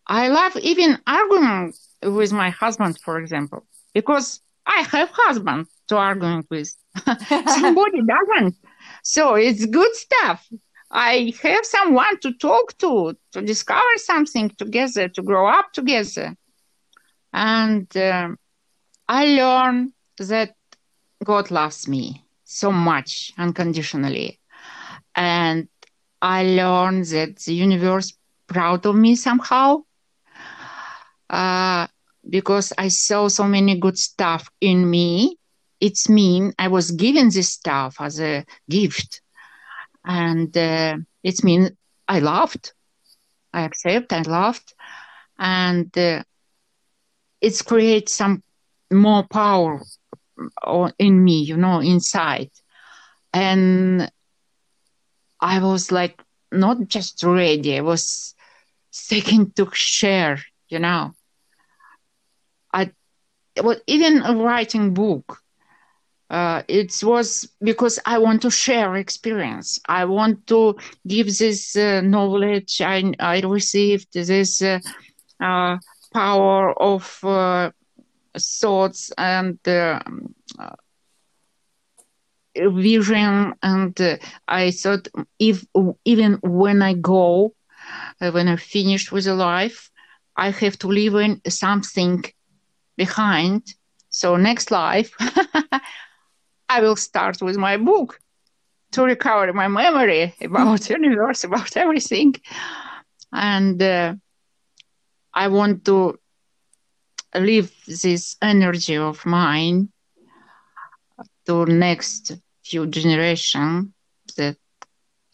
I love even arguing with my husband, for example, because I have husband to arguing with. Somebody doesn't. So it's good stuff. I have someone to talk to, to discover something together, to grow up together. And um I learned that God loves me so much unconditionally. And I learned that the universe proud of me somehow. Uh, because I saw so many good stuff in me. It's mean I was given this stuff as a gift. And uh, it means I loved, I accept, I loved, and uh, it's create some more power in me, you know, inside, and I was like not just ready, I was seeking to share, you know. I well, even writing book uh, it was because I want to share experience. I want to give this uh, knowledge I, I received, this uh, uh, power of uh, thoughts and uh, vision. And I thought, if even when I go, when I finish with a life, I have to leave in something behind. So next life. I will start with my book to recover my memory about universe, about everything, and uh, I want to leave this energy of mine to next few generation that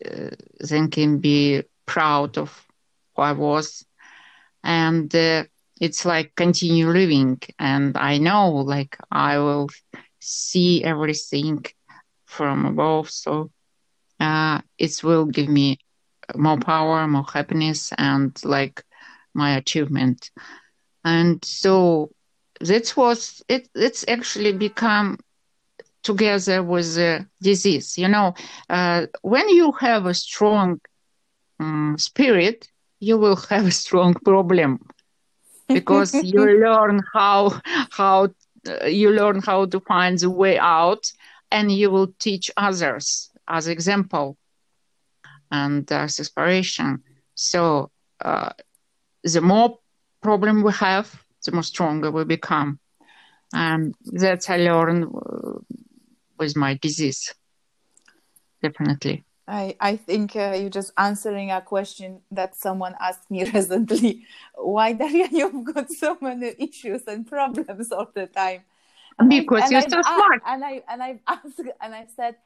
uh, then can be proud of who I was, and uh, it's like continue living, and I know like I will see everything from above. So uh, it will give me more power, more happiness, and like my achievement. And so that was it. It's actually become together with the disease. You know, uh, when you have a strong um, spirit, you will have a strong problem because you learn how how you learn how to find the way out and you will teach others as example and as inspiration so uh, the more problem we have the more stronger we become And that's I learned uh, with my disease. Definitely. I, I think uh, you're just answering a question that someone asked me recently. Why, Daria, you've got so many issues and problems all the time? Because and you're I've so smart. And I and I've asked and I've said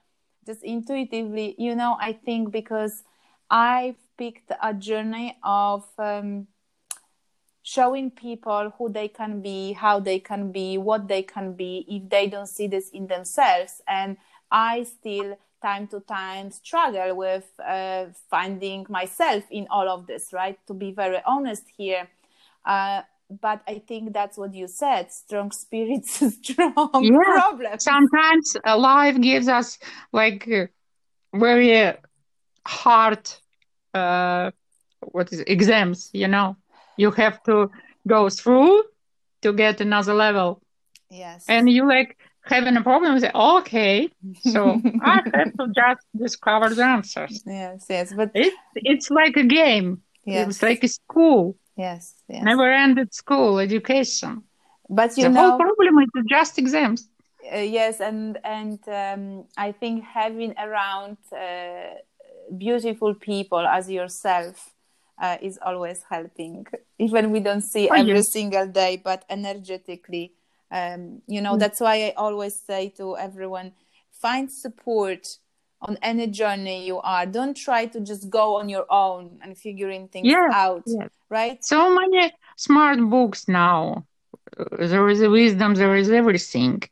just intuitively, you know, I think because I've picked a journey of um, showing people who they can be, how they can be, what they can be if they don't see this in themselves. And I still, time to time, struggle with uh, finding myself in all of this, right? To be very honest here. Uh, but I think that's what you said strong spirits, strong Yeah. problems. Sometimes life gives us like uh, very hard uh, what is it, exams, you know. You have to go through to get another level. Yes. And you like having a problem, you say, okay, so I have to just discover the answers. yes, yes, but It's it's like a game. yes, It's like a school, yes, yes. never ended school education. But you the know, whole problem is just exams. uh, yes and and um, i think having around uh, beautiful people as yourself uh, is always helping even we don't see Oh, every yes. single day but energetically um, you know Mm. that's why i always say to everyone find support on any journey you are don't try to just go on your own and figuring things Yes, out yes. right So many smart books now. Uh, There is a wisdom, there is everything.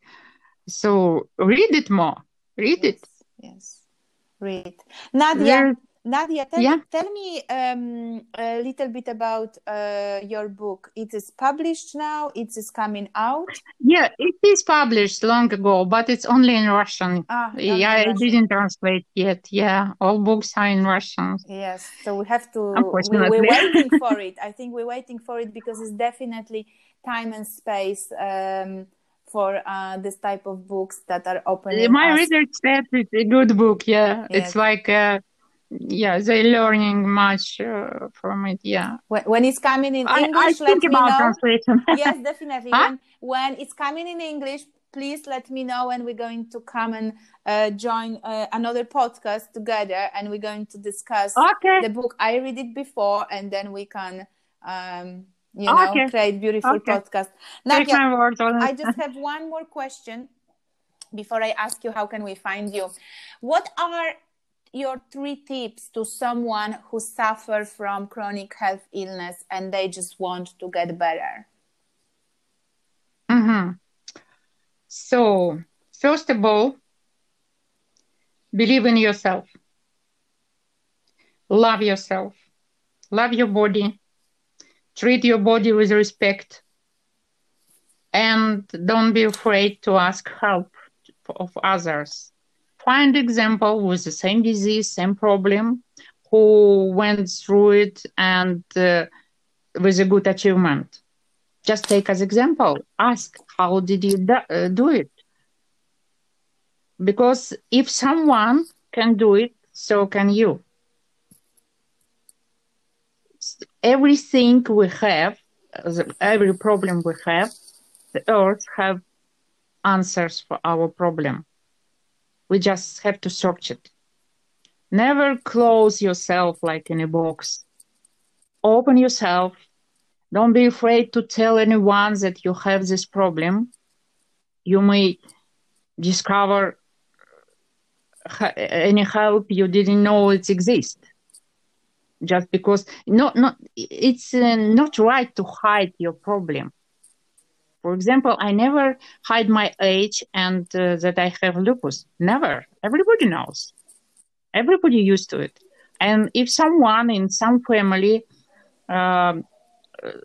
So read it more. Read it. yes, yes. read nadia There- Nadia, tell, Yeah. tell me um, a little bit about uh, your book. It is published now. It is coming out. yeah, it is published long ago, but it's only in Russian. Ah, Yeah, I didn't translate yet. Yeah, all books are in Russian. Yes, so we have to. We, Unfortunately. we're waiting for it. I think we're waiting for it because it's definitely time and space um, for uh, this type of books that are opening. My us. readers said it's a good book. Yeah, Yes. it's like, uh, yeah, they're learning much uh, from it. Yeah, When, when it's coming in I, I English, let think me about know. translation. yes, definitely. Huh? When when it's coming in English, please let me know, and we're going to come and uh, join uh, another podcast together, and we're going to discuss okay. the book. I read it before, and then we can, um, you know, Okay. create beautiful Okay. podcast. Nadia, my word on I just have one more question before I ask you how can we find you. What are your three tips to someone who suffers from chronic health illness and they just want to get better? hmm So, first of all, believe in yourself. Love yourself. Love your body. Treat your body with respect. And don't be afraid to ask help of others. Find example with the same disease, same problem, who went through it and uh, with a good achievement. Just take as example ask how did you do, uh, it? Because if someone can do it so can you. Everything we have every problem we have the earth have answers for our problem we just have to search it never close yourself like in a box open yourself don't be afraid to tell anyone that you have this problem. You may discover any help you didn't know it exists. Just because no, no, it's uh, not right to hide your problem. For example, I never hide my age and uh, that I have lupus. Never. Everybody knows. Everybody used to it. And if someone in some family um,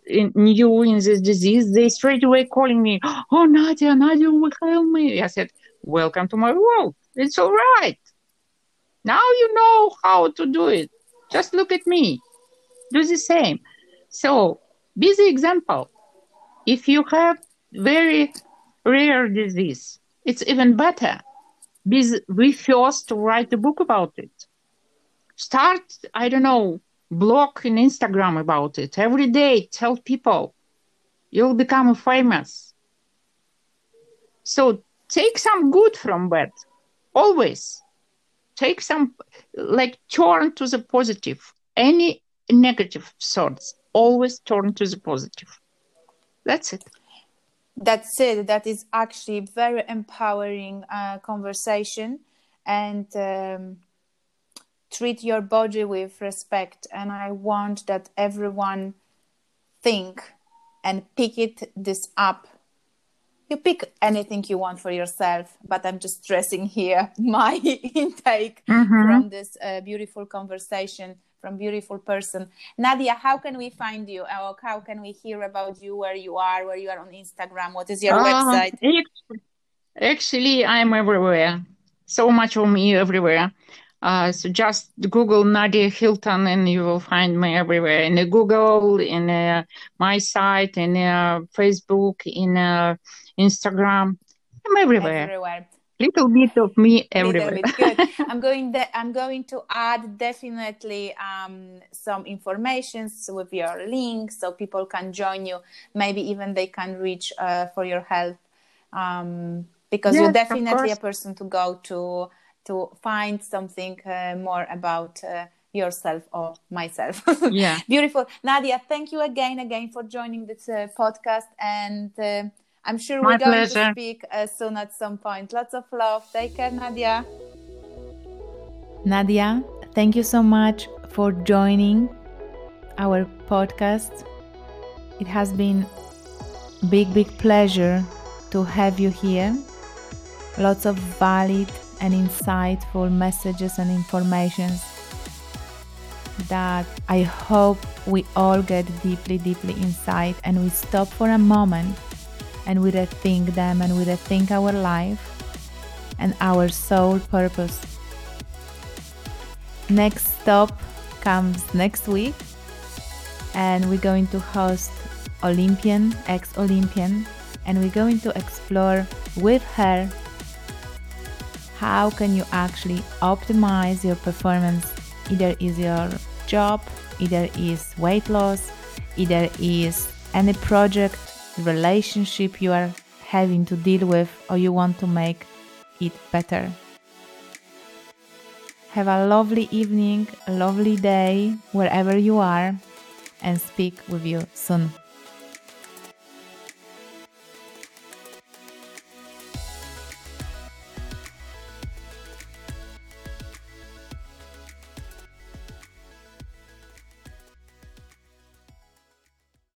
in, new in this disease, they straight away calling me, "Oh, Nadia, Nadia, will help me." I said, "Welcome to my world. It's all right. Now you know how to do it. Just look at me. Do the same." So be the example. If you have very rare disease, it's even better. Be, be first write a book about it. Start, I don't know, blog in Instagram about it every day. Tell people you'll become famous. So take some good from bad. Always take some, like turn to the positive. Any negative thoughts, always turn to the positive. That's it. That's it. That is actually very empowering uh, conversation and um, treat your body with respect. And I want that everyone think and pick it this up you pick anything you want for yourself but i'm just stressing here my intake mm-hmm. from this uh, beautiful conversation from beautiful person. Nadia how can we find you? Or how can we hear about you where you are where you are on instagram? What is your uh, website? actually i'm everywhere. So much of me everywhere. Uh, so just Google Nadia Hilton and you will find me everywhere. In the Google, in uh, my site, in uh, Facebook, in uh, Instagram. I'm everywhere. Everywhere. Little bit of me everywhere. Good. I'm going. De- I'm going to add definitely um, some information with your link so people can join you. Maybe even they can reach uh, for your help um, because yes, you're definitely a person to go to to find something uh, more about uh, yourself or myself. yeah. Beautiful. Nadia, thank you again, again for joining this uh, podcast. And uh, I'm sure My we're going pleasure. to speak uh, soon at some point. Lots of love. Take care, Nadia. Nadia, thank you so much for joining our podcast. It has been big, big pleasure to have you here. Lots of valid and insightful messages and informations that I hope we all get deeply, deeply inside and we stop for a moment and we rethink them and we rethink our life and our soul purpose. Next stop comes next week and we're going to host Olympian, ex Olympian, and we're going to explore with her how can you actually optimize your performance either is your job either is weight loss either is any project relationship you are having to deal with or you want to make it better. Have a lovely evening a lovely day wherever you are and speak with you soon